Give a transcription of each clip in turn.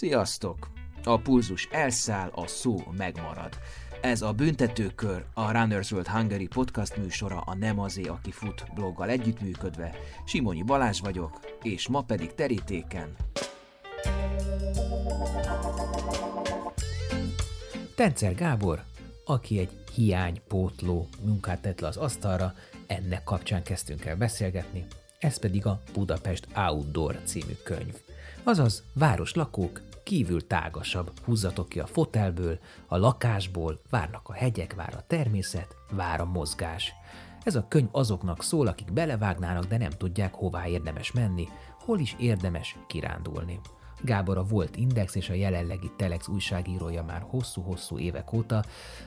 Sziasztok! A pulzus elszáll, a szó megmarad. Ez a Büntetőkör, a Runners World Hungary podcast műsora a Nem azé, aki fut bloggal együttműködve. Simonyi Balázs vagyok, és ma pedig terítéken. Tencer Gábor, aki egy hiánypótló munkát tett le az asztalra, ennek kapcsán kezdtünk el beszélgetni, ez pedig a Budapest Outdoor című könyv. Azaz, városlakók kívül tágasabb, húzzatok ki a fotelből, a lakásból, várnak a hegyek, vár a természet, vár a mozgás. Ez a könyv azoknak szól, akik belevágnának, de nem tudják, hová érdemes menni, hol is érdemes kirándulni. Gábor a volt Index és a jelenlegi Telex újságírója már hosszú-hosszú évek óta,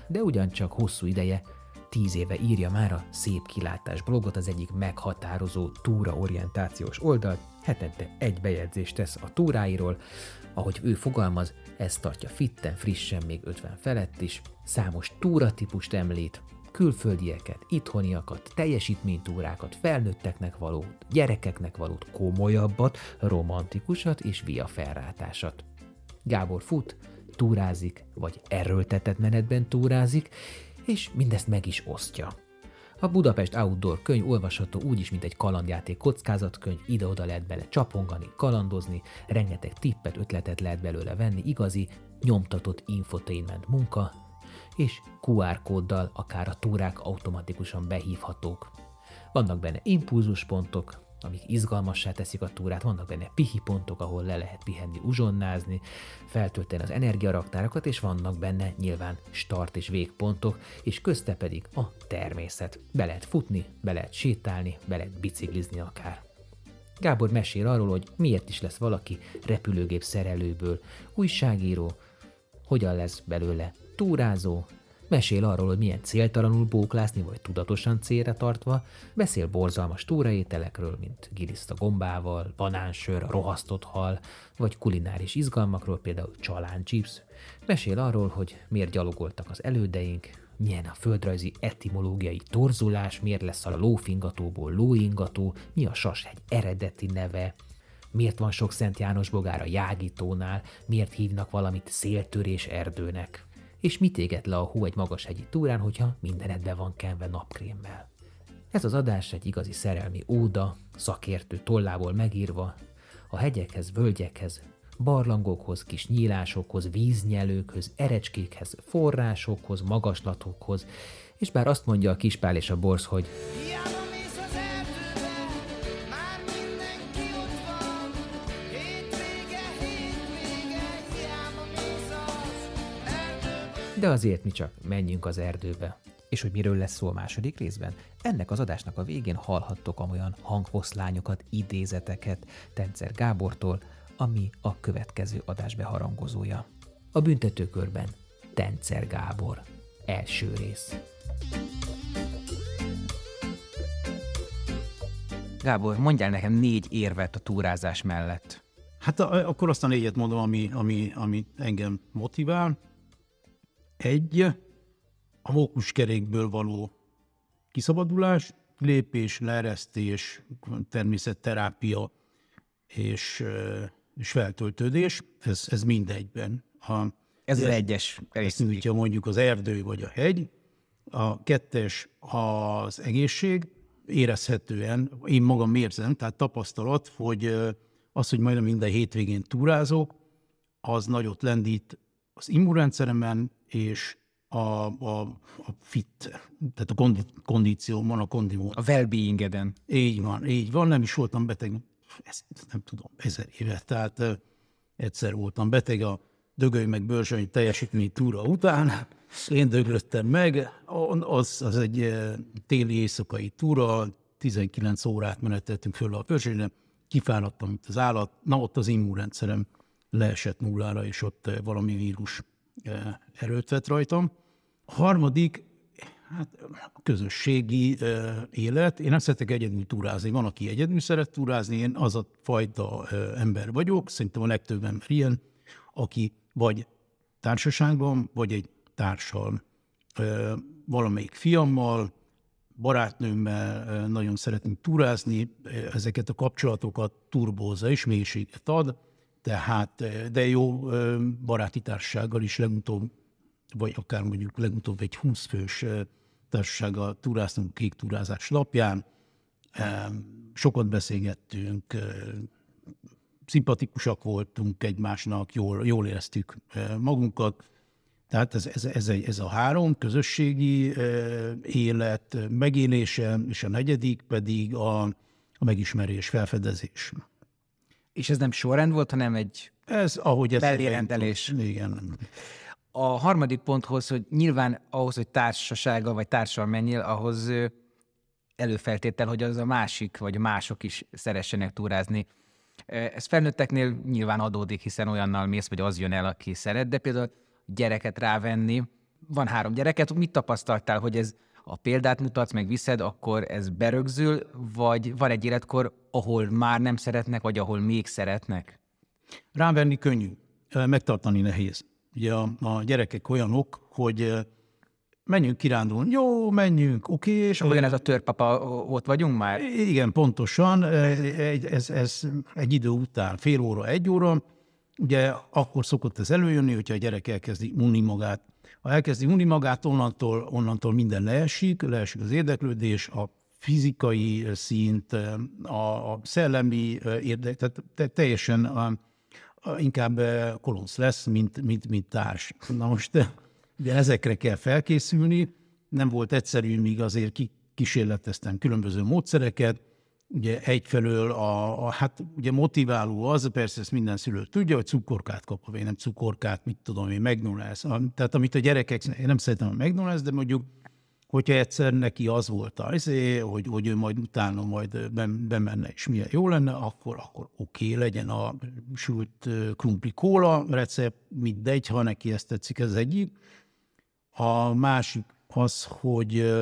de ugyancsak hosszú ideje tíz éve írja már a Szép Kilátás blogot, az egyik meghatározó túraorientációs oldalt, hetente egy bejegyzést tesz a túráiról, ahogy ő fogalmaz, ez tartja fitten, frissen, még 50 felett is, számos túratípust említ, külföldieket, itthoniakat, teljesítménytúrákat, felnőtteknek valót, gyerekeknek valót, komolyabbat, romantikusat és via felrátásat. Gábor fut, túrázik, vagy erőltetett menetben túrázik, és mindezt meg is osztja. A Budapest Outdoor könyv olvasható úgy is, mint egy kalandjáték kockázatkönyv, ide-oda lehet bele csapongani, kalandozni, rengeteg tippet, ötletet lehet belőle venni, igazi, nyomtatott infotainment munka, és QR kóddal akár a túrák automatikusan behívhatók. Vannak benne impulzuspontok, amik izgalmassá teszik a túrát, vannak benne pihi pontok, ahol le lehet pihenni, uzsonnázni, feltölteni az energiaraktárakat, és vannak benne nyilván start és végpontok, és közte pedig a természet. Be lehet futni, be lehet sétálni, be lehet biciklizni akár. Gábor mesél arról, hogy miért is lesz valaki repülőgép szerelőből, újságíró, hogyan lesz belőle túrázó, Mesél arról, hogy milyen céltalanul bóklászni, vagy tudatosan célra tartva, beszél borzalmas túraételekről, mint giliszta gombával, banánsör, rohasztott hal, vagy kulináris izgalmakról, például csalán chips. Mesél arról, hogy miért gyalogoltak az elődeink, milyen a földrajzi etimológiai torzulás, miért lesz a lófingatóból lóingató, mi a sashegy eredeti neve, miért van sok Szent János bogár a Jágítónál, miért hívnak valamit széltörés erdőnek és mit éget le a hó egy magas hegyi túrán, hogyha mindenedbe van kenve napkrémmel. Ez az adás egy igazi szerelmi óda, szakértő tollából megírva, a hegyekhez, völgyekhez, barlangokhoz, kis nyílásokhoz, víznyelőkhöz, erecskékhez, forrásokhoz, magaslatokhoz, és bár azt mondja a kispál és a borz, hogy de azért mi csak menjünk az erdőbe. És hogy miről lesz szó a második részben? Ennek az adásnak a végén hallhattok olyan hangfoszlányokat, idézeteket Tencer Gábortól, ami a következő adás beharangozója. A büntetőkörben Tencer Gábor. Első rész. Gábor, mondjál nekem négy érvet a túrázás mellett. Hát a, akkor azt a négyet mondom, ami, ami, ami engem motivál. Egy, a mókuskerékből való kiszabadulás, lépés, leeresztés, természetterápia és, és feltöltődés, ez, ez mindegyben. A, ez az egyes részünk. mondjuk az erdő vagy a hegy. A kettes az egészség, érezhetően, én magam érzem, tehát tapasztalat, hogy az, hogy majdnem minden hétvégén túrázok, az nagyot lendít az immunrendszeremen, és a, a, a fit, tehát a kondi, kondíciómon, a kondimon. A well-beingeden. Így van, így van, nem is voltam beteg, ezt nem tudom, ezer éve, tehát uh, egyszer voltam beteg a dögöly meg bőrsöny teljesítmény túra után, én döglöttem meg, az, az egy téli éjszakai túra, 19 órát meneteltünk föl a bőrsönyre, kifáradtam, mint az állat, na ott az immunrendszerem leesett nullára, és ott valami vírus erőt vett rajtam. A harmadik, hát közösségi élet. Én nem szeretek egyedül túrázni. Van, aki egyedül szeret túrázni, én az a fajta ember vagyok, szerintem a legtöbb ember ilyen, aki vagy társaságban, vagy egy társal, valamelyik fiammal, barátnőmmel nagyon szeretünk túrázni, ezeket a kapcsolatokat turbózza és mélységet ad, Tehát, de jó baráti társasággal is legutóbb, vagy akár mondjuk legutóbb egy 20 fős társasággal túráztunk kék túrázás lapján, sokat beszélgettünk, szimpatikusak voltunk egymásnak, jól, jól éreztük magunkat. Tehát ez, ez, ez, ez a három közösségi élet megélése, és a negyedik pedig a, a megismerés, felfedezés. És ez nem sorrend volt, hanem egy ez, ahogy ez belérendelés. Igen. A harmadik ponthoz, hogy nyilván ahhoz, hogy társasága vagy társal menjél, ahhoz előfeltétel, hogy az a másik, vagy mások is szeressenek túrázni. Ez felnőtteknél nyilván adódik, hiszen olyannal mész, vagy az jön el, aki szeret, de például gyereket rávenni. Van három gyereket, mit tapasztaltál, hogy ez a példát mutatsz, meg viszed, akkor ez berögzül, vagy van egy életkor, ahol már nem szeretnek, vagy ahol még szeretnek? Rávenni könnyű, megtartani nehéz. Ugye a, a gyerekek olyanok, hogy menjünk kirándulni. Jó, menjünk, oké. Okay, és Olyan ez a törpapa, ott vagyunk már? Igen, pontosan. Ez, ez egy idő után, fél óra, egy óra, ugye akkor szokott ez előjönni, hogyha a gyerek elkezdi unni magát. Ha elkezdi unni magát, onnantól, onnantól minden leesik, leesik az érdeklődés, a fizikai szint, a, a szellemi érdek, tehát teljesen a, a, inkább kolonsz lesz, mint, mint, mint társ. Na most ugye ezekre kell felkészülni, nem volt egyszerű, míg azért kísérleteztem különböző módszereket, ugye egyfelől a, a, hát ugye motiváló az, persze ezt minden szülő tudja, hogy cukorkát kap, vagy nem cukorkát, mit tudom én, McDonald's. Tehát amit a gyerekek, én nem szeretem a McDonald's, de mondjuk, hogyha egyszer neki az volt az, hogy, hogy ő majd utána majd bemenne, és milyen jó lenne, akkor, akkor oké, okay, legyen a sült krumpli kóla recept, mindegy, ha neki ezt tetszik, ez egyik. A másik az, hogy,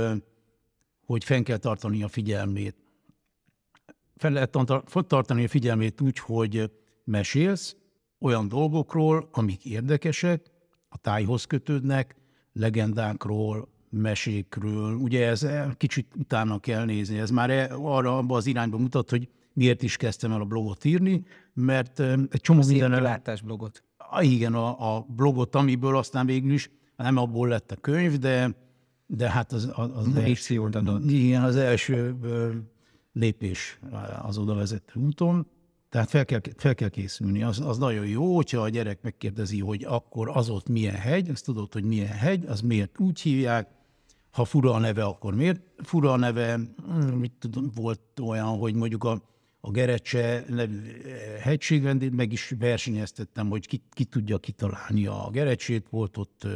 hogy fenn kell tartani a figyelmét fel lehet tartani a figyelmét úgy, hogy mesélsz olyan dolgokról, amik érdekesek, a tájhoz kötődnek, legendákról, mesékről. Ugye ez kicsit utána kell nézni. Ez már e, arra abba az irányba mutat, hogy miért is kezdtem el a blogot írni, mert egy csomó minden... látás blogot. Igen, a, a blogot, amiből aztán végül is nem abból lett a könyv, de, de hát az, az, az, első, igen, az első lépés az oda vezető úton, tehát fel kell, fel kell készülni. Az, az nagyon jó, hogyha a gyerek megkérdezi, hogy akkor az ott milyen hegy, azt tudod, hogy milyen hegy, az miért úgy hívják, ha fura a neve, akkor miért? Fura a neve, hmm, mit tudom, volt olyan, hogy mondjuk a, a Gerecse eh, hegységrendét meg is versenyeztettem, hogy ki, ki tudja kitalálni a Gerecsét, volt ott eh,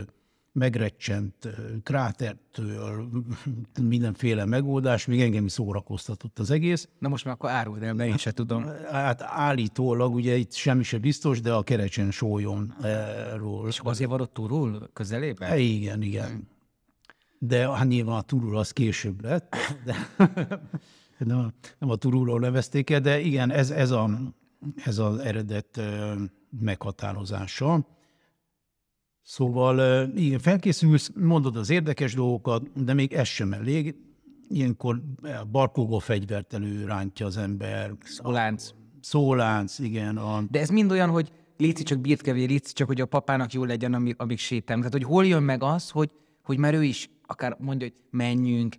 megrecsent krátertől, mindenféle megoldás, még engem is szórakoztatott az egész. Na most már akkor áruld el, mert én sem tudom. Hát állítólag, ugye itt semmi sem biztos, de a kerecsen sólyonról. És azért van ott túrul közelében? Hát igen, igen. De hát nyilván a túrul az később lett, de nem, a, nem a turulról nevezték el, de igen, ez, ez, a, ez az eredet meghatározása. Szóval igen, felkészülsz, mondod az érdekes dolgokat, de még ez sem elég. Ilyenkor barkógó fegyvert előrántja az ember. Szólánc. Szólánc, igen. A... De ez mind olyan, hogy léci csak birtkevé, léci csak, hogy a papának jó legyen, amíg, amíg sétálunk. Tehát, hogy hol jön meg az, hogy, hogy már ő is akár mondja, hogy menjünk,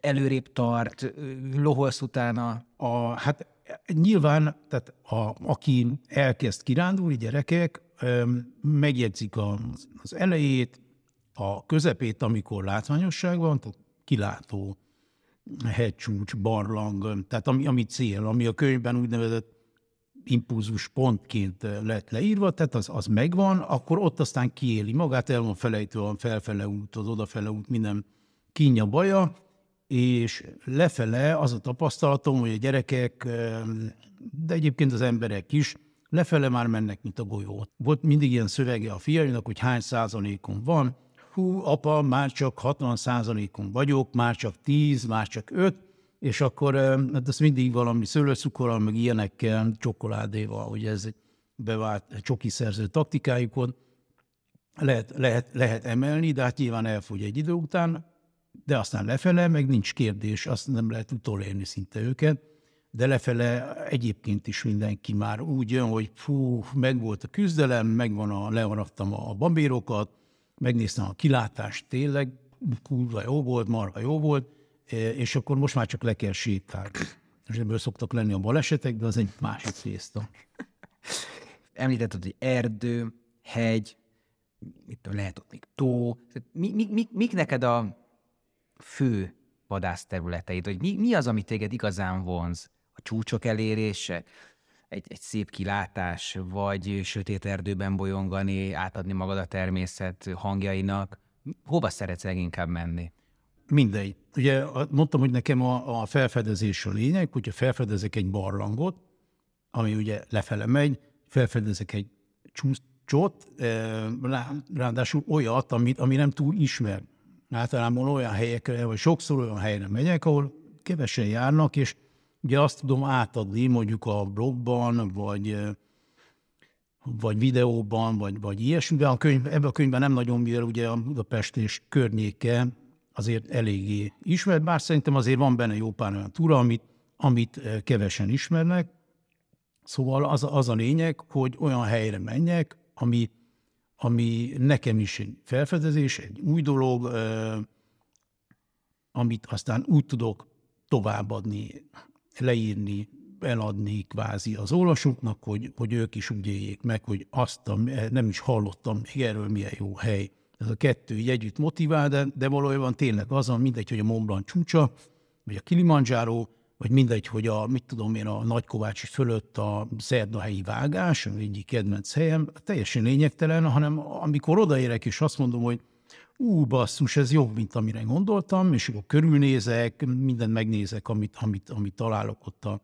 előrébb tart, loholsz utána. A, hát nyilván, tehát a, aki elkezd kirándulni, gyerekek, megjegyzik az, elejét, a közepét, amikor látványosság van, tehát kilátó hegycsúcs, barlang, tehát ami, ami cél, ami a könyvben úgynevezett impulzus pontként lett leírva, tehát az, az megvan, akkor ott aztán kiéli magát, el van felejtő a felfele út, az odafele út, minden kínja baja, és lefele az a tapasztalatom, hogy a gyerekek, de egyébként az emberek is lefele már mennek, mint a golyó. Volt mindig ilyen szövege a fiainak, hogy hány százalékon van. Hú, apa, már csak 60 százalékon vagyok, már csak 10, már csak 5, és akkor hát ez mindig valami szőlőcukorral, meg ilyenekkel, csokoládéval, hogy ez egy bevált csoki szerző taktikájukon lehet, lehet, lehet emelni, de hát nyilván elfogy egy idő után, de aztán lefele, meg nincs kérdés, azt nem lehet utolérni szinte őket de lefele egyébként is mindenki már úgy jön, hogy fú, megvolt a küzdelem, megvan a, learattam a babérokat, megnéztem a kilátást, tényleg kurva jó volt, marha jó volt, és akkor most már csak le kell sétálni. És ebből szoktak lenni a balesetek, de az egy másik tészta. Említetted, hogy erdő, hegy, mit lehet ott még tó. Mi, mi, mi, mik neked a fő vadászterületeid? Hogy mi, mi az, ami téged igazán vonz? Csúcsok elérése? Egy, egy szép kilátás, vagy sötét erdőben bolyongani, átadni magad a természet hangjainak? Hova szeretsz leginkább menni? Mindegy. Ugye mondtam, hogy nekem a, a felfedezés a lényeg, hogyha felfedezek egy barlangot, ami ugye lefele megy, felfedezek egy csúcsot, eh, ráadásul olyat, amit, ami nem túl ismer. Általában olyan helyekre, vagy sokszor olyan helyre megyek, ahol kevesen járnak, és ugye azt tudom átadni mondjuk a blogban, vagy vagy videóban, vagy, vagy ilyesmiben. A könyv, ebben a könyvben nem nagyon, mivel ugye a Budapest és környéke azért eléggé ismert, bár szerintem azért van benne jó pár olyan túra, amit, amit kevesen ismernek. Szóval az, az a lényeg, hogy olyan helyre menjek, ami, ami nekem is egy felfedezés, egy új dolog, amit aztán úgy tudok továbbadni, leírni, eladni kvázi az olvasóknak, hogy, hogy ők is úgy éljék meg, hogy azt a, nem is hallottam még erről milyen jó hely. Ez a kettő így együtt motivál, de, de valójában tényleg az, mindegy, hogy a Mont Blanc csúcsa, vagy a Kilimanjaro, vagy mindegy, hogy a, mit tudom én, a Nagykovácsi fölött a szerdahelyi vágás, egyik kedvenc helyem, teljesen lényegtelen, hanem amikor odaérek és azt mondom, hogy ú, basszus, ez jobb, mint amire gondoltam, és akkor körülnézek, mindent megnézek, amit, amit, amit találok ott a,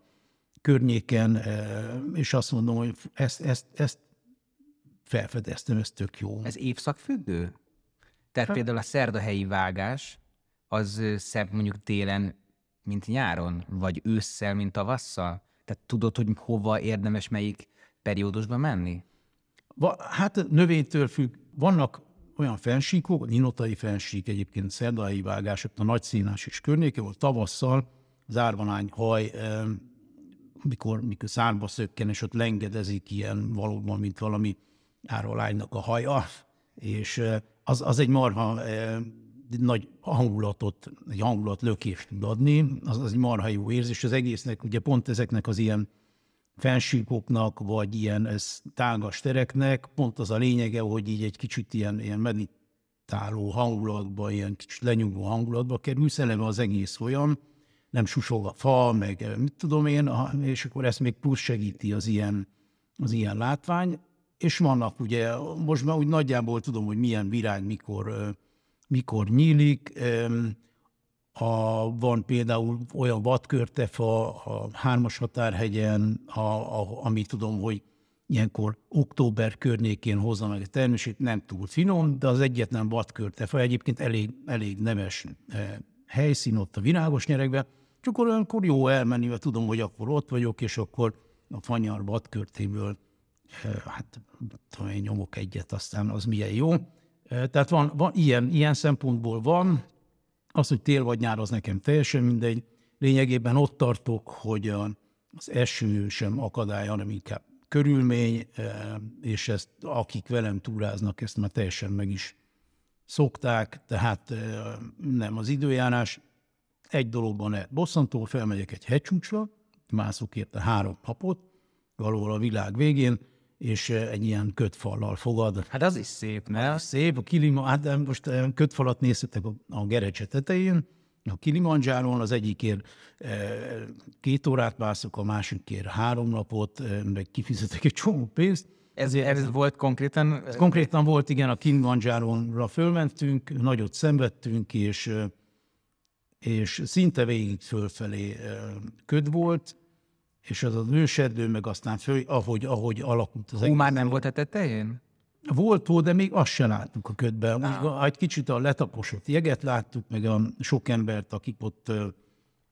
környéken, eh, és azt mondom, hogy ezt, ezt, ezt felfedeztem, ez tök jó. Ez évszakfüggő? Tehát hát. például a szerdahelyi vágás, az szebb mondjuk télen, mint nyáron, vagy ősszel, mint tavasszal? Tehát tudod, hogy hova érdemes melyik periódusban menni? Hát növénytől függ. Vannak olyan fensíkok, a ninotai fensík egyébként szerdahelyi vágás, a nagy színás és környéke volt tavasszal, zárvanány haj, mikor, mikor szárba szökken, és ott lengedezik ilyen valóban, mint valami árvalánynak a haja, és az, az egy marha nagy hangulatot, egy hangulat lökést tud adni, az, az egy marha jó érzés. Az egésznek, ugye pont ezeknek az ilyen fensíkoknak, vagy ilyen ez, tágas tereknek, pont az a lényege, hogy így egy kicsit ilyen, ilyen meditáló hangulatba, ilyen kicsit lenyugvó hangulatba kerülsz, eleve az egész olyan, nem susog a fa, meg mit tudom én, és akkor ezt még plusz segíti az ilyen, az ilyen látvány. És vannak ugye, most már úgy nagyjából tudom, hogy milyen virág mikor, mikor nyílik. A, van például olyan vadkörtefa a hármas határhegyen, a, a, ami tudom, hogy ilyenkor október környékén hozza meg a termését, nem túl finom, de az egyetlen vadkörtefa egyébként elég, elég nemes eh, helyszín ott a virágos nyerekben, és akkor olyankor jó elmenni, mert tudom, hogy akkor ott vagyok, és akkor a fanyar vadkörtéből eh, hát tudom én nyomok egyet, aztán az milyen jó. Eh, tehát van, van ilyen, ilyen szempontból van, az, hogy tél vagy nyár, az nekem teljesen mindegy. Lényegében ott tartok, hogy az eső sem akadály, hanem inkább körülmény, eh, és ezt akik velem túráznak, ezt már teljesen meg is szokták, tehát nem az időjárás egy dologban lehet bosszantó, felmegyek egy hegycsúcsra, mászok érte három papot, valahol a világ végén, és egy ilyen kötfallal fogad. Hát az is szép, ne? Az szép, a kilima, hát most eh, kötfalat nézhetek a, gerecse tetején, a Kilimanjáron az egyikért két órát mászok, a másikért három napot, meg kifizetek egy csomó pénzt. Ez, ez volt konkrétan? Ez konkrétan volt, igen, a Kilimanjáronra fölmentünk, nagyot szenvedtünk, és és szinte végig fölfelé köd volt, és az az őserdő, meg aztán föl, ahogy, ahogy alakult az Hú, már nem volt a tetején? Volt ó, de még azt se láttuk a ködben. Ah. Egy kicsit a letaposott jeget láttuk, meg a sok embert, akik ott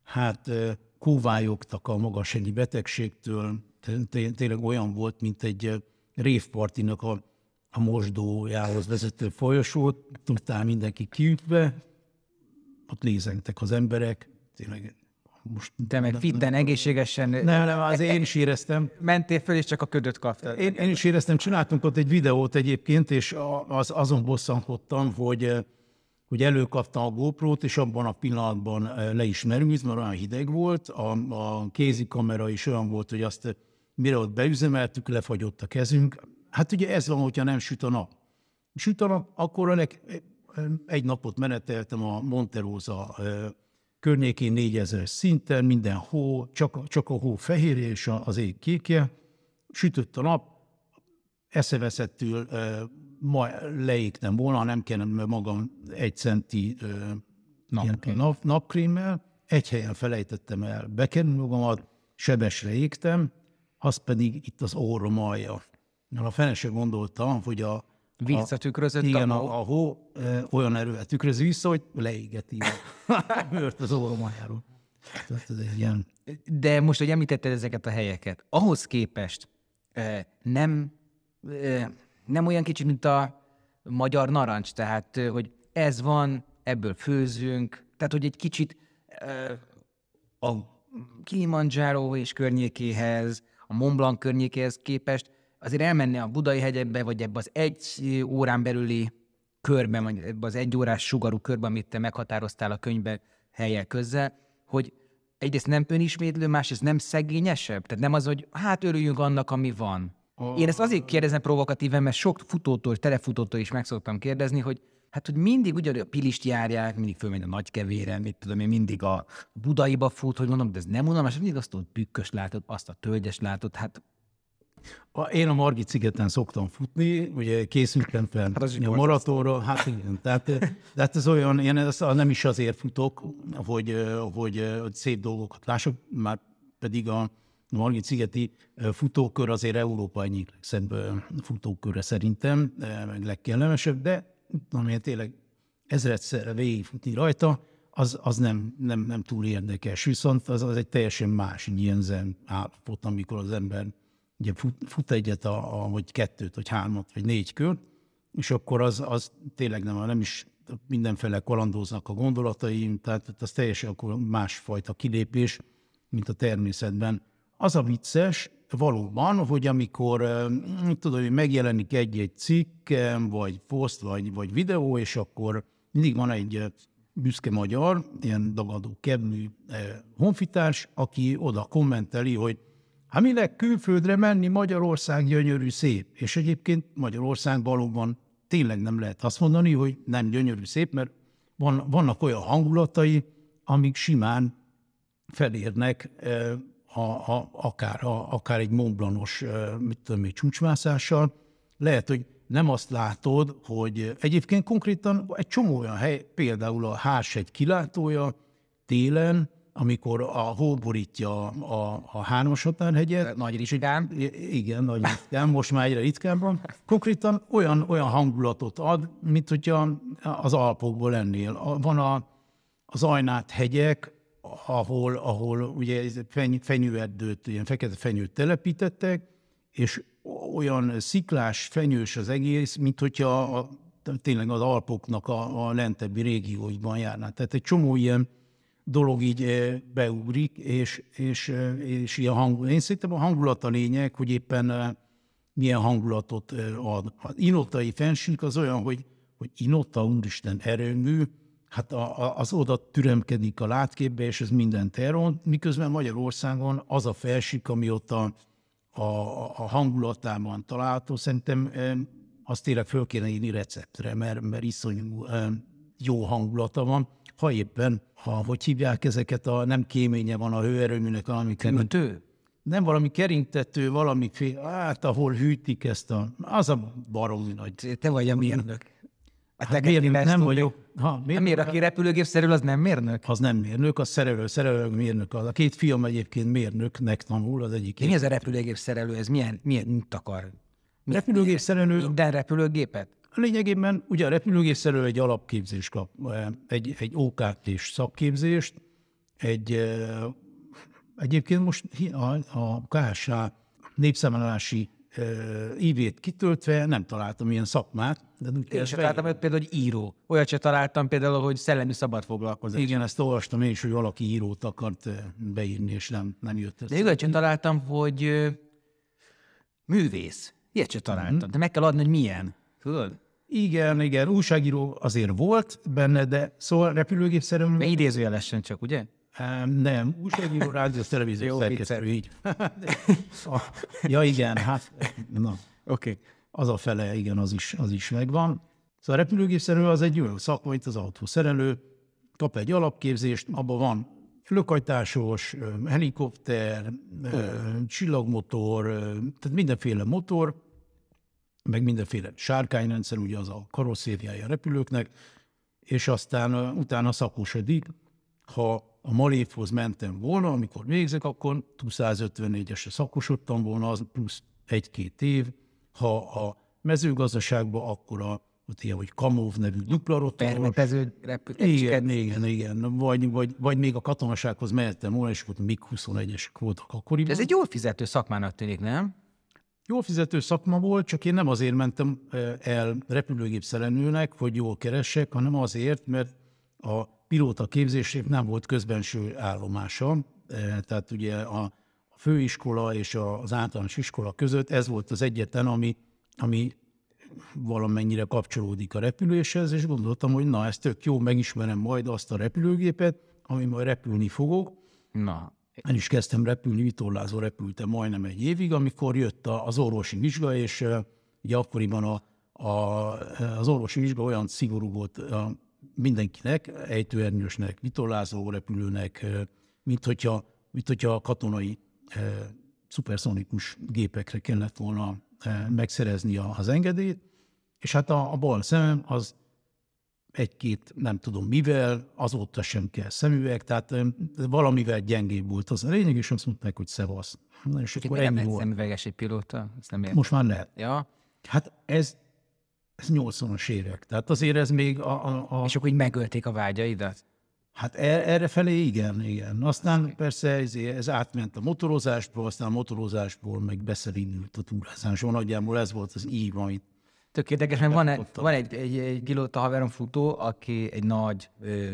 hát kóvályogtak a magashegyi betegségtől. Tényleg olyan volt, mint egy révpartinak a, a mosdójához vezető folyosót, tudtál mindenki kiütve, ott lézengtek az emberek, tényleg most... Te meg fitten, egészségesen Nem, nem, az én is éreztem. mentél föl, és csak a ködöt kaptad. Én, én is éreztem, csináltunk ott egy videót egyébként, és az, azon bosszankodtam, hogy, hogy előkaptam a GoPro-t, és abban a pillanatban le is merült, mert olyan hideg volt, a, a kézikamera is olyan volt, hogy azt mire ott beüzemeltük, lefagyott a kezünk. Hát ugye ez van, hogyha nem süt a nap. Süt a nap, akkor leg, egy napot meneteltem a Monterosa környékén 4000 szinten, minden hó, csak, csak a hó fehérje és az ég kékje. Sütött a nap, eszeveszettől ö, ma leégtem volna, nem kellene magam egy centi ö, ilyen nap, napkrémmel, egy helyen felejtettem el bekenni magamat, sebesre égtem, az pedig itt az orrom alja. A fene se gondoltam, hogy a, Visszatükrözött igen, a a, hó. a hó ö, olyan erővel tükrözi vissza, hogy leégeti a, a bőrt az orrom aljáról. Tehát ez egy ilyen De most, hogy említetted ezeket a helyeket, ahhoz képest eh, nem, eh, nem olyan kicsit, mint a magyar narancs, tehát, eh, hogy ez van, ebből főzünk, tehát, hogy egy kicsit eh, a Kilimanjaro és környékéhez, a Mont Blanc környékéhez képest azért elmenni a Budai hegyekbe, vagy ebbe az egy órán belüli körben, vagy ebbe az egy órás sugarú körben, amit te meghatároztál a könyvbe helyel közzel, hogy egyrészt nem önismétlő, másrészt nem szegényesebb? Tehát nem az, hogy hát örüljünk annak, ami van. Én ezt azért kérdezem provokatíven, mert sok futótól, telefutótól is meg szoktam kérdezni, hogy hát, hogy mindig ugyanúgy a Pilist járják, mindig fölmegy a Nagykevére, mit tudom én, mindig a Budaiba fut, hogy mondom, de ez nem unalmas, mindig azt a bükkös látod, azt a tölgyes látod, hát A, én a Margit szigeten szoktam futni, ugye készültem fel Hát a maratonra, hát igen, tehát, de hát ez olyan, én ezt nem is azért futok, hogy, hogy, szép dolgokat lássak, már pedig a Margit szigeti futókör azért Európa egyik legszebb futóköre szerintem, meg legkellemesebb, de tudom én tényleg ezredszerre végigfutni rajta, az, az nem, nem, nem túl érdekes. Viszont az, az egy teljesen más ilyen állapot, amikor az ember ugye fut, fut egyet, a, a, vagy kettőt, vagy hármat, vagy négy kört, és akkor az, az tényleg nem, nem is mindenféle kalandoznak a gondolataim, tehát az teljesen akkor másfajta kilépés, mint a természetben. Az a vicces, valóban, hogy amikor eh, tudom, hogy megjelenik egy-egy cikk, vagy poszt, vagy, vagy videó, és akkor mindig van egy eh, büszke magyar, ilyen dagadó kevlű eh, honfitárs, aki oda kommenteli, hogy hát minek külföldre menni, Magyarország gyönyörű, szép. És egyébként Magyarország valóban tényleg nem lehet azt mondani, hogy nem gyönyörű, szép, mert van, vannak olyan hangulatai, amik simán felérnek eh, a, akár, a, akár egy Montblanos, eh, mit tudom én, csúcsmászással. Lehet, hogy nem azt látod, hogy egyébként konkrétan egy csomó olyan hely, például a Hársegy kilátója télen, amikor a hó borítja a, a Hármas határhegyet, nagy riskán. I- Igen, nagy ritkán, most már egyre ritkábban. Konkrétan olyan, olyan hangulatot ad, mint hogyha az Alpokból lennél. Van a, az Ajnát hegyek, ahol, ahol ugye feny, fenyőerdőt, ilyen fekete fenyőt telepítettek, és olyan sziklás, fenyős az egész, mint hogyha a, tényleg az Alpoknak a, a lentebbi régióiban járnál. Tehát egy csomó ilyen dolog így eh, beugrik, és, és, eh, és ilyen hangulat. Én szerintem a hangulat a lényeg, hogy éppen eh, milyen hangulatot ad. Az inottai fensík az olyan, hogy, hogy inotta, úristen, erőmű, hát a, a, az oda türemkedik a látképbe, és ez mindent elront, miközben Magyarországon az a felsík, ami ott a, a, a hangulatában található, szerintem azt tényleg föl kéne írni receptre, mert, mert iszonyú jó hangulata van. Ha éppen, ha hogy hívják ezeket, a nem kéménye van a hőerőműnek, valami Kötő? nem valami keringtető, valami hát ahol hűtik ezt a, az a baromi nagy. Te vagy a mérnök. Hát, Hát mérnök, nem tudni. vagyok. Ha, mérnök, miért, aki repülőgép szerül, az nem mérnök? az nem mérnök, az szerelő, szerelő mérnök. Az. A két fiam egyébként mérnöknek tanul, az egyik. Mi az a repülőgép szerelő? Ez milyen, milyen mit akar? Repülőgép szerelő, Minden repülőgépet? Lényegében ugye a repülőgép szerelő egy alapképzést kap, egy, egy OKT-s szakképzést, egy, egyébként most a, a KSH népszámlálási ívét kitöltve nem találtam ilyen szakmát. De úgy Én sem találtam olyat például, hogy író. Olyat sem találtam például, hogy szellemi szabad foglalkozás. Igen, ezt olvastam én is, hogy valaki írót akart beírni, és nem, nem jött De össze. igaz, sem találtam, hogy művész. Ilyet sem találtam. Mhm. De meg kell adni, hogy milyen. Tudod? Igen, igen, újságíró azért volt benne, de szóval repülőgép szerelő, De idézőjelesen csak, ugye? Em, nem, újságíró, rádió, televízió szerkesztő, így. Ja igen, hát, na, Oké. Okay. az a fele, igen, az is, az is megvan. Szóval a repülőgép szerelő az egy olyan szakma, mint az autószerelő, kap egy alapképzést, abban van lökajtásos, helikopter, ö, csillagmotor, tehát mindenféle motor, meg mindenféle sárkányrendszer, ugye az a karosszériája a repülőknek, és aztán utána szakosodik. Ha a Malévhoz mentem volna, amikor végzek, akkor 154-esre szakosodtam volna, az plusz egy-két év. Ha a mezőgazdaságban, akkor a ott ilyen, hogy Kamov nevű dupla rotoros. Permetező. Igen, igen, igen. Vagy, vagy, vagy még a katonasághoz mehettem volna, és ott még 21-esek voltak akkoriban. Ez egy jól fizető szakmának tűnik, nem? Jól fizető szakma volt, csak én nem azért mentem el repülőgép szerelőnek, hogy jól keressek, hanem azért, mert a pilóta képzésnek nem volt közbenső állomása. Eh, Tehát ugye a főiskola és az általános iskola között ez volt az egyetlen, ami, ami valamennyire kapcsolódik a repüléshez, és gondoltam, hogy na, ez tök jó, megismerem majd azt a repülőgépet, ami majd repülni fogok. Na, El is kezdtem repülni, vitorlázó repültem majdnem egy évig, amikor jött az orvosi vizsga, és ugye akkoriban a, a, az orvosi vizsga olyan szigorú volt mindenkinek, ejtőernyősnek, vitorlázó repülőnek, mint hogyha, mint hogyha a katonai eh, szuperszonikus gépekre kellett volna eh, megszerezni az engedélyt, és hát a, a bal szemem az egy-két, nem tudom mivel, azóta sem kell szemüveg, tehát valamivel gyengébb volt az a lényeg, és azt mondták, hogy szevasz. Na, és akkor ennyi volt. szemüveges egy pilóta? Ezt nem értem. Most már lehet. Ja. Hát ez, ez 80-as évek. Tehát azért ez még a, a, a És akkor így megölték a vágyaidat? Hát er- erre felé igen, igen. Aztán persze ez, ez átment a motorozásból, aztán a motorozásból meg beszerindült a túrázásban. Nagyjából ez volt az ív, amit Tök érdekes, mert van egy, van egy, egy, egy pilóta haverom futó, aki egy nagy ö,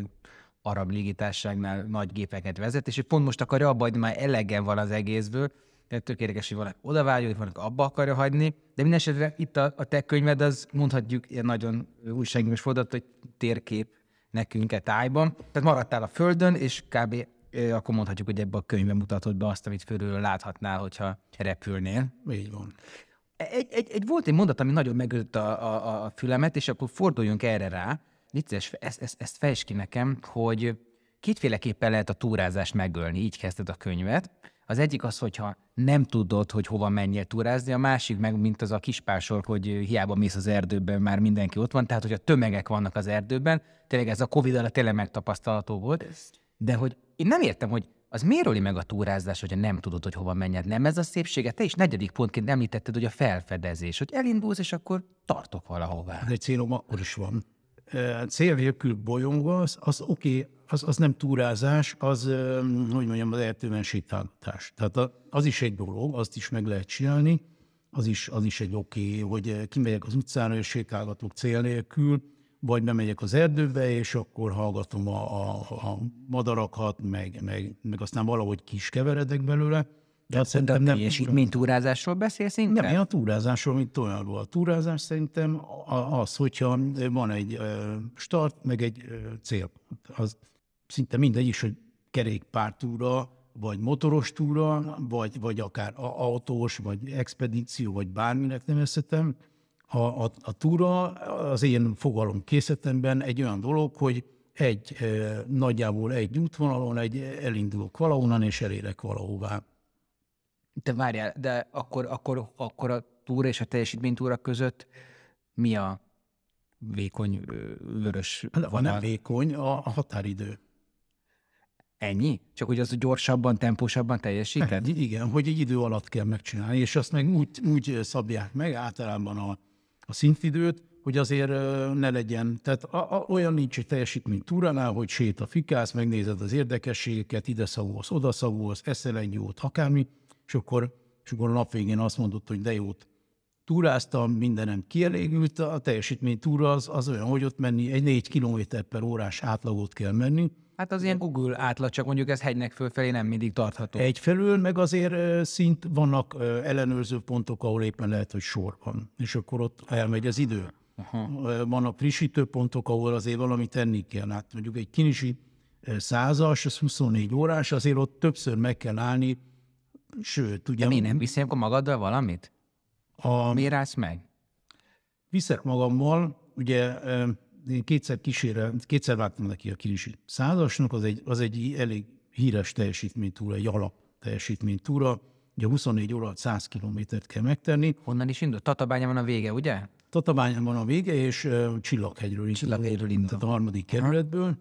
arab légitárságnál nagy gépeket vezet, és ő pont most akarja abba hagyni, már elegen van az egészből, tehát tök érdekes, hogy valaki odavágyó, hogy valaki abba akarja hagyni, de minden esetre itt a, a te könyved az mondhatjuk ilyen nagyon újságos fordult, hogy térkép nekünk e tájban. Tehát maradtál a földön, és kb. akkor mondhatjuk, hogy ebbe a könyvbe mutatod be azt, amit fölül láthatnál, hogyha repülnél. így van. Egy, egy, egy, volt egy mondat, ami nagyon megütött a, a, a fülemet, és akkor forduljunk erre rá. Vicces, ezt, ezt, ezt fejtsd ki nekem, hogy kétféleképpen lehet a túrázást megölni, így kezdted a könyvet. Az egyik az, hogyha nem tudod, hogy hova menjél túrázni, a másik meg, mint az a kispásor, hogy hiába mész az erdőben, már mindenki ott van, tehát hogy a tömegek vannak az erdőben, tényleg ez a Covid alatt tényleg megtapasztalható volt, de hogy én nem értem, hogy az miért öli meg a túrázás, hogyha nem tudod, hogy hova menjed? Nem ez a szépsége? Te is negyedik pontként említetted, hogy a felfedezés, hogy elindulsz, és akkor tartok valahová. De célom akkor is van. Cél nélkül bolyongva, az oké, az, az nem túrázás, az, hogy mondjam, az erdőben sétálgatás. Tehát az is egy dolog, azt is meg lehet csinálni, az is, az is egy oké, hogy eh, kimegyek az utcára és sétálgatok cél nélkül, vagy bemegyek az erdőbe, és akkor hallgatom a, a, a madarakat, meg, meg, meg aztán valahogy kis keveredek belőle. De De szerintem nem teljesítménytúrázásról beszélsz inkább? nem, én a túrázásról, mint olyanról. A túrázás szerintem az, hogyha van egy start, meg egy cél. Az szinte mindegy is, hogy kerékpártúra, vagy motoros túra, vagy, vagy akár autós, vagy expedíció, vagy bárminek nevezhetem. A, a, a túra az én fogalom készletemben egy olyan dolog, hogy egy nagyjából egy útvonalon, egy elindulok valahonnan, és elérek valahová. De várjál, de akkor, akkor, akkor a túra és a teljesítménytúra között mi a vékony vörös De van nem vékony a, a határidő. Ennyi? Csak hogy az gyorsabban, tempósabban teljesíted? Hát, igen, hogy egy idő alatt kell megcsinálni, és azt meg úgy, úgy szabják meg általában a, a szintidőt, hogy azért ne legyen, tehát a, a, olyan nincs egy teljesítmény túránál, hogy séta fikász, megnézed az érdekességeket, ide szagolsz, oda szagolsz, eszel egy jót, akármi, és akkor és akkor a nap végén azt mondott, hogy de jót túráztam, mindenem kielégült, a teljesítmény túra az, az olyan, hogy ott menni, egy 4 km per órás átlagot kell menni. Hát az ilyen Google átlag, csak mondjuk ez hegynek fölfelé nem mindig tartható. Egyfelől, meg azért szint vannak ellenőrző pontok, ahol éppen lehet, hogy sor van, és akkor ott elmegy az idő. Aha. Vannak frissítő pontok, ahol azért valamit tenni kell. Hát mondjuk egy kinisi százas, az 24 órás, azért ott többször meg kell állni, sőt, ugye... De mi nem viszi akkor magaddal valamit? A, Miért állsz meg? viszek magammal, ugye én kétszer kísérel, kétszer vágtam neki a kilisi százasnak, az egy, az egy elég híres teljesítménytúra, egy alap teljesítménytúra, ugye 24 óra alatt 100 kilométert kell megtenni. Honnan is indult? Tatabánya van a vége, ugye? Tatabányán van a vége, és uh, Csillaghegyről indul. Csillaghegyről indul. Tehát a harmadik kerületből.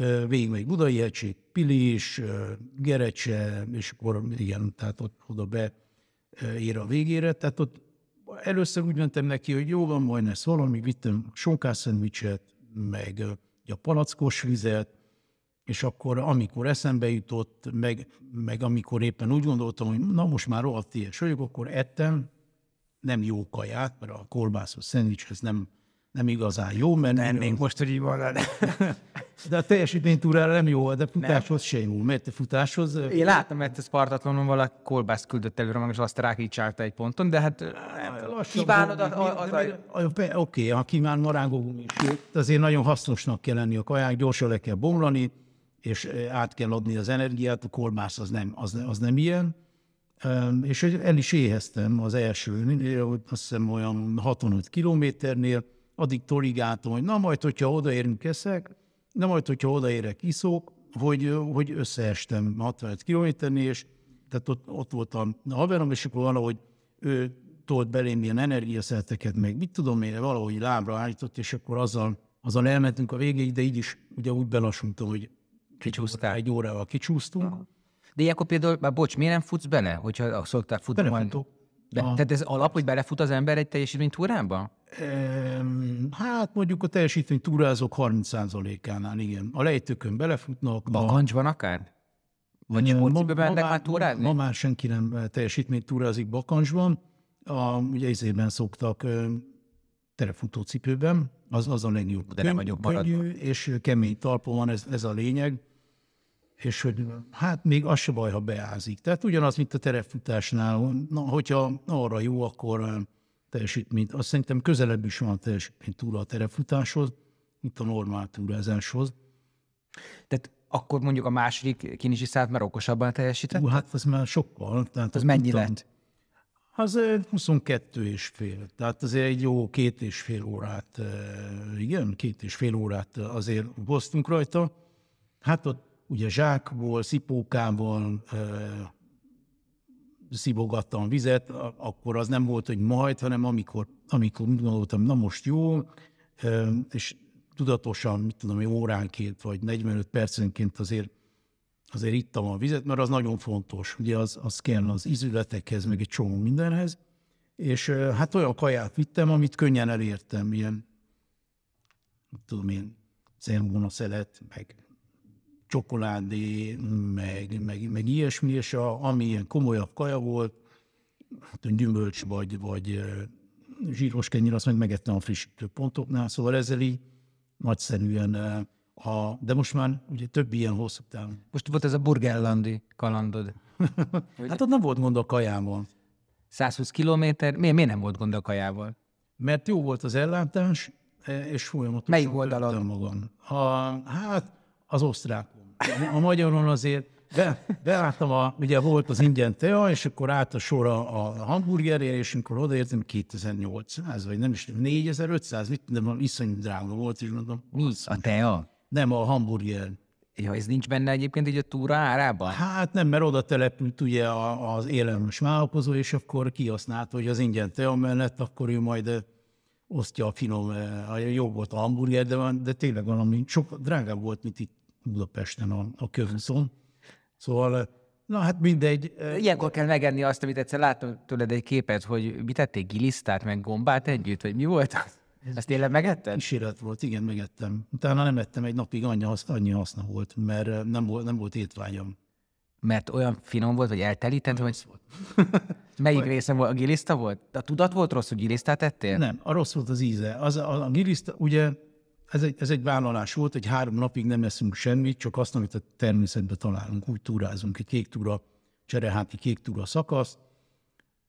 Uh, végig megy Budai hegység, Pilis, uh, Gerecse, és akkor igen, tehát ott oda be uh, ér a végére. Tehát ott először úgy mentem neki, hogy jó van, majd lesz valami, vittem sonkászendvicset, meg a palackos vizet, és akkor amikor eszembe jutott, meg, meg amikor éppen úgy gondoltam, hogy na most már rohadt ilyes vagyok, akkor ettem, nem jó kaját, mert a kolbászos szendvicshez nem, nem igazán jó menni. Ennénk most, hogy így van. De a teljesítménytúrára nem jó, de futáshoz se jó. Mert a futáshoz... Én láttam, mert ez Spartatlonon valaki kolbászt küldött előre, meg és azt rákicsálta egy ponton, de hát kívánod, az, de Oké, okay, ha kíván marángogum is. De Azért nagyon hasznosnak kell lenni a kaják, gyorsan le kell bomlani, és át kell adni az energiát, a kolbász az nem, az, az nem ilyen. És el is éheztem az első, azt hiszem olyan 65 kilométernél, addig torigáltam, hogy na majd, hogyha odaérünk eszek, na majd, hogyha odaérek iszok, hogy, hogy összeestem 65 kilométernél, és tehát ott, ott volt a haverom, és akkor valahogy ő tolt belém ilyen energiaszerteket, meg mit tudom én, valahogy lábra állított, és akkor azzal, azzal elmentünk a végéig, de így is ugye úgy belassultam, hogy Kicsúsztál. egy órával kicsúsztunk. De ilyenkor például, már bocs, miért nem futsz bele, hogyha szoktál futni? Belefutok. Be, tehát ez alap, hogy belefut az ember egy teljesítménytúrába? Hát mondjuk a teljesítmény túrázók 30%-ánál, igen. A lejtőkön belefutnak. a- Bakancsban akár? Vagy sportcipőben mennek már- túrázni? Ma már senki nem teljesítmény túrázik bakancsban. A, ugye izében szoktak ö, terefutócipőben, az, az a legjobb. De nem vagyok maradva. és kemény talpon van, ez, ez a lényeg. És hogy hát még az se baj, ha beázik. Tehát ugyanaz, mint a terefutásnál. Na, hogyha arra jó, akkor ö, teljesítményt. Azt szerintem közelebb is van a teljesítmény túra a terefutáshoz, mint a normál túrázáshoz. Tehát akkor mondjuk a második kinisi szállt már okosabban teljesített? Hú, hát az már sokkal. Tehát Az mennyi tudtam- lett? Az ö, 22 és fél. Tehát azért egy jó két és fél órát, ö, igen, két és fél órát azért hoztunk rajta. Hát ott ugye zsákból, szipókával ö, szivogattam vizet, akkor az nem volt, hogy majd, hanem amikor, amikor úgy gondoltam, na most jó, és tudatosan, mit tudom, én, óránként vagy 45 percenként azért azért ittam a vizet, mert az nagyon fontos. Ugye az, az kell az ízületekhez, meg egy csomó mindenhez. És hát olyan kaját vittem, amit könnyen elértem, ilyen, tudom én, zermona szelet, meg csokoládé, meg, meg, meg ilyesmi, és a, ami ilyen komolyabb kaja volt, hát gyümölcs vagy, vagy zsíros kenyér, azt meg megettem a frissítő pontoknál, szóval ezzel így nagyszerűen, a, de most már ugye több ilyen hosszú távon. Most volt ez a burgerlandi kalandod. Hát ott nem volt gond a kajával, 120 kilométer, miért, miért nem volt gond a kajával? mert jó volt az ellátás, e, és folyamatosan Melyik oldalon? magam. A, hát az osztrákon. A magyaron azért be, beálltam, a, ugye volt az ingyen tea, és akkor állt a sor a, a hamburgerért, és amikor odaértem 2800, vagy nem is tudom, 4500, mit tudom, iszonyú drága volt, és mondom, Mi? A tea? nem a hamburger. Ja, ez nincs benne egyébként így a túra árában? Hát nem, mert oda települt ugye az élelmes vállalkozó, és akkor kihasználta, hogy az ingyen tea mellett, akkor ő majd eh, osztja a finom, eh, a jó volt a hamburger, de, van- de tényleg valami sokkal drágább volt, mint itt Budapesten a, a körúszon. Szóval, na hát mindegy. Ilyenkor kell megenni azt, amit egyszer láttam tőled egy képet, hogy mit tették, gilisztát, meg gombát együtt, vagy mi volt az? Ezt tényleg megetted? Kísérlet volt, igen, megettem. Utána nem ettem egy napig, annyi, hasz- annyi haszna volt, mert nem volt, nem volt étvágyam. Mert olyan finom volt, vagy eltelített, vagy... Melyik része volt? A giliszta volt? A tudat volt rossz, hogy gilisztát ettél? Nem, a rossz volt az íze. Az, a, a giliszta, ugye ez egy, ez egy vállalás volt, hogy három napig nem eszünk semmit, csak azt, amit a természetben találunk, úgy túrázunk, egy kék túra, csereháti kék túra szakasz,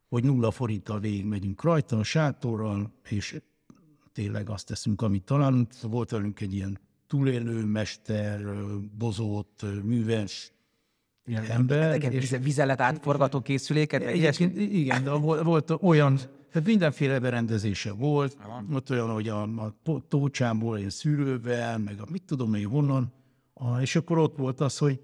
hogy nulla forinttal végig megyünk rajta, a sátorral, és tényleg azt teszünk, amit találunk. Volt velünk egy ilyen túlélő mester, bozott, műves ember. Igen, és vizelet átforgató készüléket? Egyébként igen, de volt, volt olyan, tehát mindenféle berendezése volt. Ott olyan, hogy a, a tó- tócsából ilyen szűrővel, meg a mit tudom én honnan. A, és akkor ott volt az, hogy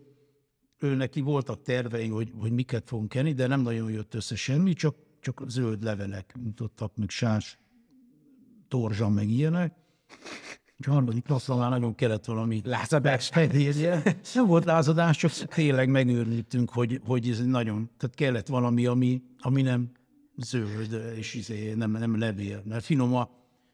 ő neki voltak tervei, hogy, hogy miket fogunk enni, de nem nagyon jött össze semmi, csak, csak zöld levelek mutattak, meg sás, torzsa, meg ilyenek. A harmadik napra már nagyon kellett valami Lázadás. fedélje. Nem volt lázadás, csak tényleg megőrültünk, hogy, hogy ez nagyon, tehát kellett valami, ami, ami nem zöld, és izé, nem, nem levél, mert finom a,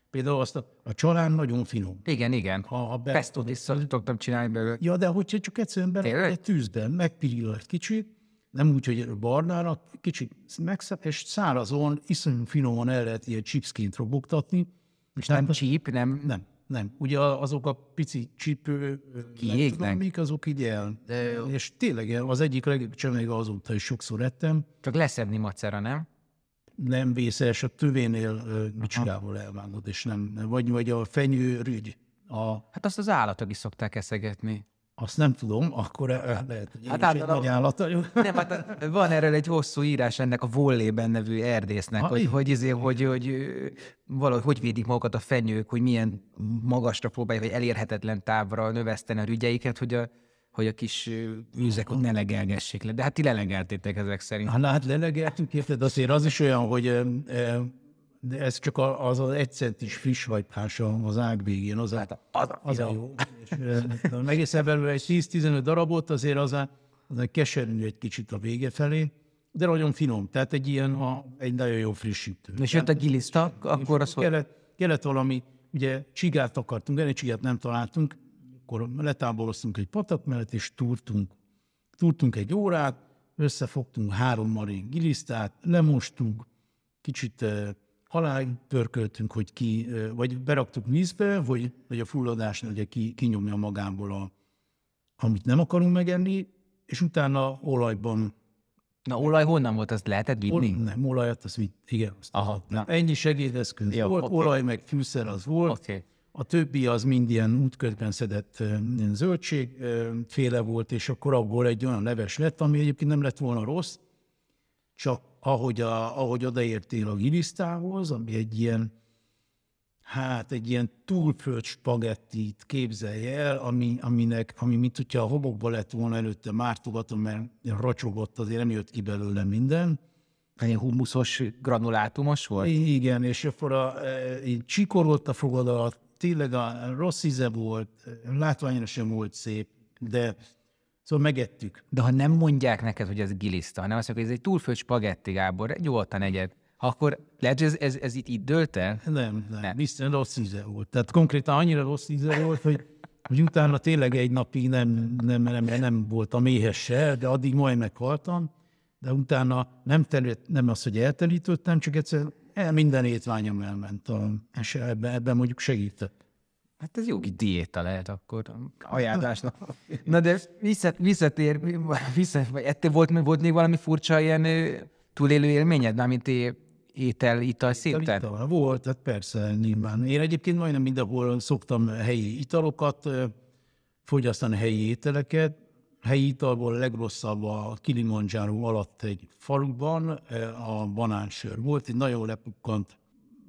például azt a, a csalán nagyon finom. Igen, igen. Ha, ha be, Pestot is szoktam csinálni belőle. Ja, de hogyha csak egyszerűen bele egy tűzben, megpiril egy kicsit, nem úgy, hogy barnára, kicsit megszep, és szárazon, iszonyú finoman el lehet ilyen chipsként robogtatni. És Nem csíp, nem... nem, nem. Ugye azok a pici csípő, Kiégnek? mik azok így el. De jó. És tényleg az egyik legjobb csemege azóta is sokszor ettem. Csak leszedni macera, nem? Nem vészes, a tövénél bicskával elvágod, és nem. Vagy, vagy a fenyő rügy. A, Hát azt az állatok is szokták eszegetni. Azt nem tudom, akkor eh, lehet, hogy Hát is egy általában- nagy állat vagyok. Nem, hát van erről egy hosszú írás ennek a Vollében nevű erdésznek, Ah, hogy, igen. hogy, izé, hogy, hogy valahogy hogy védik magukat a fenyők, hogy milyen magasra próbálják, vagy elérhetetlen távra növeszteni a rügyeiket, hogy a, hogy a kis ö, őzek ott ne legelgessék le. De hát ti lelegeltétek ezek szerint. Hát, hát lelegeltünk, érted? Azért az is olyan, hogy eh, eh, de ez csak az az egy centis friss hajtás az ág végén, az Hát az a az a jó. És, megészel belőle egy 10-15 darabot, azért az a, az a keserű egy kicsit a vége felé, de nagyon finom, tehát egy ilyen, a, egy nagyon jó frissítő. És jött a giliszta, akkor az. Kellett, kellett valami, ugye csigát akartunk enni, csigát nem találtunk, akkor letáboroztunk egy patak mellett, és túrtunk. Túrtunk egy órát, összefogtunk három marék gilisztát, lemostunk, kicsit haláig pörköltünk, hogy ki, vagy beraktuk vízbe, hogy, hogy a fulladás ugye ki, kinyomja magából, a, amit nem akarunk megenni, és utána olajban Na olaj honnan volt, azt lehetett Ol, vinni? nem, olajat, az vitt, igen. Azt Aha, na. Ennyi segédeszköz Jó, volt, oké. olaj meg fűszer az volt. Oké. A többi az mind ilyen útközben szedett ö, ilyen zöldség ö, féle volt, és akkor abból egy olyan leves lett, ami egyébként nem lett volna rossz, csak ahogy, a, ahogy odaértél a gilisztához, ami egy ilyen, hát egy ilyen túlföld spagettit képzelj el, ami, aminek, ami mint hogyha a homokba lett volna előtte mártogatom, mert racsogott, azért nem jött ki belőle minden. Egy humuszos, granulátumos volt? Igen, és akkor a, e, így csikorodott a fogad alatt, tényleg a rossz íze volt, látványra sem volt szép, de szóval megettük. De ha nem mondják neked, hogy ez giliszta, hanem azt mondják, hogy ez egy túlfőtt spagetti, Gábor, nyugodtan egyed, akkor lehet, hogy ez, ez, ez itt, itt dőlt el? Nem, nem, Nem. biztos rossz íze volt. Tehát konkrétan annyira rossz íze volt, hogy, hogy utána tényleg egy napig nem, nem, nem, nem voltam éhes se, de addig majd meghaltam, de utána nem, terült, nem az, hogy eltelítettem, csak egyszer el, minden étványom elment, a, ebben, ebben mondjuk segített. Hát ez kis diéta lehet akkor ajánlásnak. Na de visszat, visszatér, vissza, ettél, volt, volt még valami furcsa ilyen túlélő élményed, é- étel, ital szinten? Ital volt, tehát persze, nyilván. Én egyébként majdnem mindenhol szoktam helyi italokat fogyasztani, helyi ételeket. Helyi italból a legrosszabb a Kilimanjaro alatt egy faluban a banánsör. Volt egy nagyon lepukkant,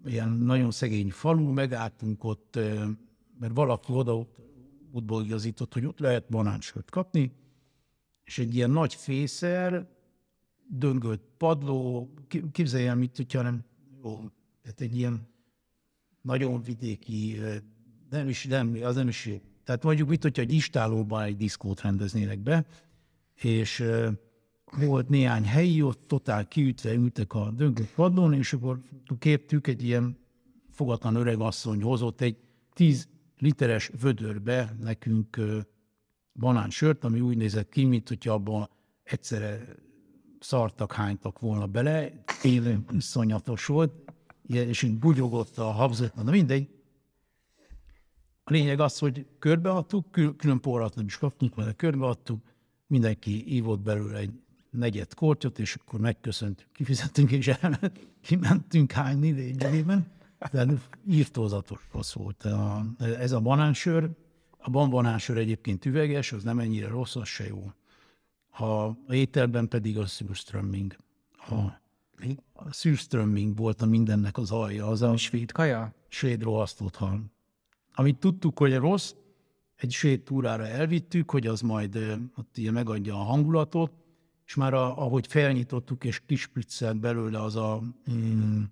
ilyen nagyon szegény falu, megálltunk ott, mert valaki oda útból igazított, hogy ott lehet banánsört kapni, és egy ilyen nagy fészer, döngölt padló, képzelj el, mit, hogyha nem, jó, tehát egy ilyen nagyon vidéki, nem is, nem, az nem is, tehát mondjuk mit, hogyha egy istálóban egy diszkót rendeznének be, és volt néhány helyi, ott totál kiütve ültek a döngött padlón, és akkor kértük egy ilyen fogatlan öreg asszony hozott egy 10 literes vödörbe nekünk banánsört, ami úgy nézett ki, mint hogyha abban egyszerre szartak, hánytak volna bele, élő iszonyatos volt, és így bugyogott a habzat, na mindegy. A lényeg az, hogy körbeadtuk, kül- külön porrat nem is kaptunk, mert körbeadtuk, mindenki ívott belőle egy negyed kortyot, és akkor megköszöntünk, kifizettünk, és elment, kimentünk hányni lényegében. De írtózatos rossz volt. A, ez a banánsör, a banánsör egyébként üveges, az nem ennyire rossz, az se jó. A ételben pedig a szűrströmming. A, a szűrströmming volt a mindennek az alja, az a Svéd kaja? svéd rohasztott hal. Amit tudtuk, hogy rossz, egy svéd túrára elvittük, hogy az majd ott ilyen megadja a hangulatot, és már a, ahogy felnyitottuk és kispriccelt belőle az a mm,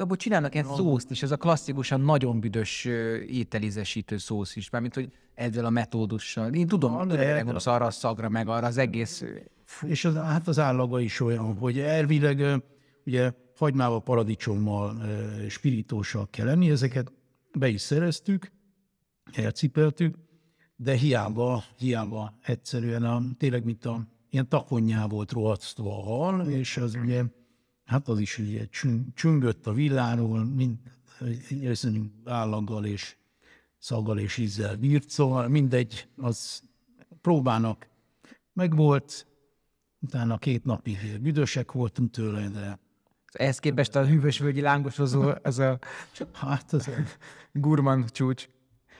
Abból csinálnak egy szószt is, ez a klasszikusan nagyon büdös ö, ételízesítő szósz is, mármint hogy ezzel a metódussal. Én tudom, hogy gondolsz arra a szagra, meg arra az egész... És az, hát az állaga is olyan, hogy elvileg ugye hagymával, paradicsommal, spiritóssal kell lenni, ezeket be is szereztük, elcipeltük, de hiába, hiába egyszerűen a, tényleg, mint a ilyen takonyá volt rohasztva a hal, és az ugye, hát az is ugye csüng- csüngött a villáról, mind összönünk állaggal és szaggal és ízzel bírt, szóval mindegy, az próbának megvolt, utána két napig büdösek voltunk tőle, de Ehhez képest a hűvösvölgyi lángosozó, az a hát az, gurman csúcs.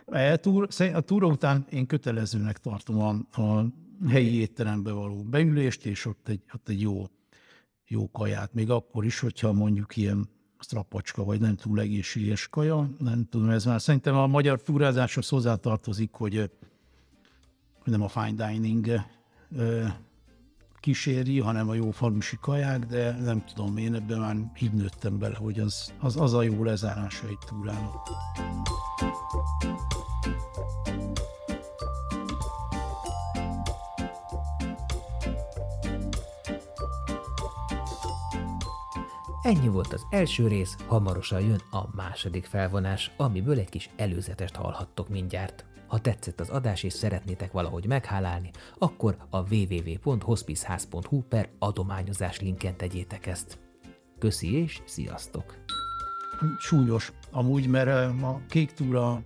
a, túr, a túra után én kötelezőnek tartom a, a helyi étterembe való beülést, és ott egy, ott egy jó, jó kaját, még akkor is, hogyha mondjuk ilyen strapacska, vagy nem túl egészséges kaja, nem tudom, ez már szerintem a magyar túrázáshoz hozzátartozik, hogy, nem a fine dining kíséri, hanem a jó falusi kaják, de nem tudom, én ebben már így nőttem bele, hogy az, az, az a jó lezárása egy túrának. Ennyi volt az első rész, hamarosan jön a második felvonás, amiből egy kis előzetest hallhattok mindjárt. Ha tetszett az adás és szeretnétek valahogy meghálálni, akkor a www.hospiceház.hu per adományozás linken tegyétek ezt. Köszi és sziasztok! súlyos amúgy, mert ö, a kék túra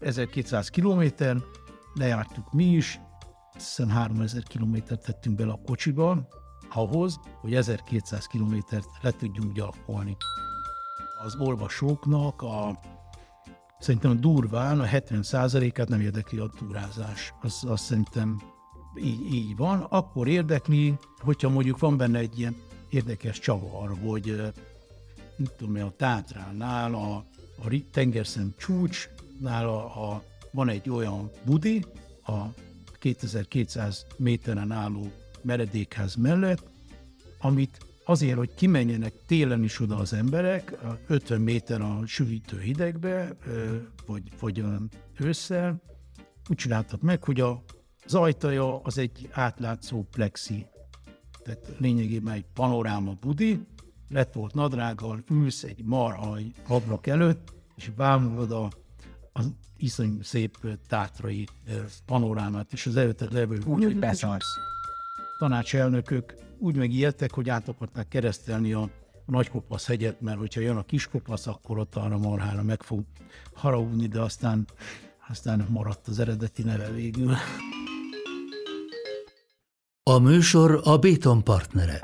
1200 kilométer, lejártuk mi is, hiszen 3000 kilométert tettünk bele a kocsiba, ahhoz, hogy 1200 kilométert le tudjunk gyalkolni. Az olvasóknak a szerintem durván a 70%-át nem érdekli a túrázás. Az, az szerintem így, így van. Akkor érdekli, hogyha mondjuk van benne egy ilyen érdekes csavar, hogy mit tudom a Tátránál, a, a tengerszem csúcsnál a, a, van egy olyan budi, a 2200 méteren álló meredékház mellett, amit azért, hogy kimenjenek télen is oda az emberek, a 50 méter a süvítő hidegbe, vagy, vagy ősszel, úgy csináltak meg, hogy a, az ajtaja az egy átlátszó plexi. Tehát lényegében egy panoráma budi, lett volt nadrággal, ülsz egy marha ablak előtt, és bámulod a, az iszonyú szép tátrai panorámát, és az előtted levő Úgy, hogy beszarsz. Tanácselnökök úgy megijedtek, hogy át akarták keresztelni a, Nagykopasz hegyet, mert hogyha jön a Kiskopasz, akkor ott arra marhára meg fog haragudni, de aztán, aztán maradt az eredeti neve végül. A műsor a Béton partnere.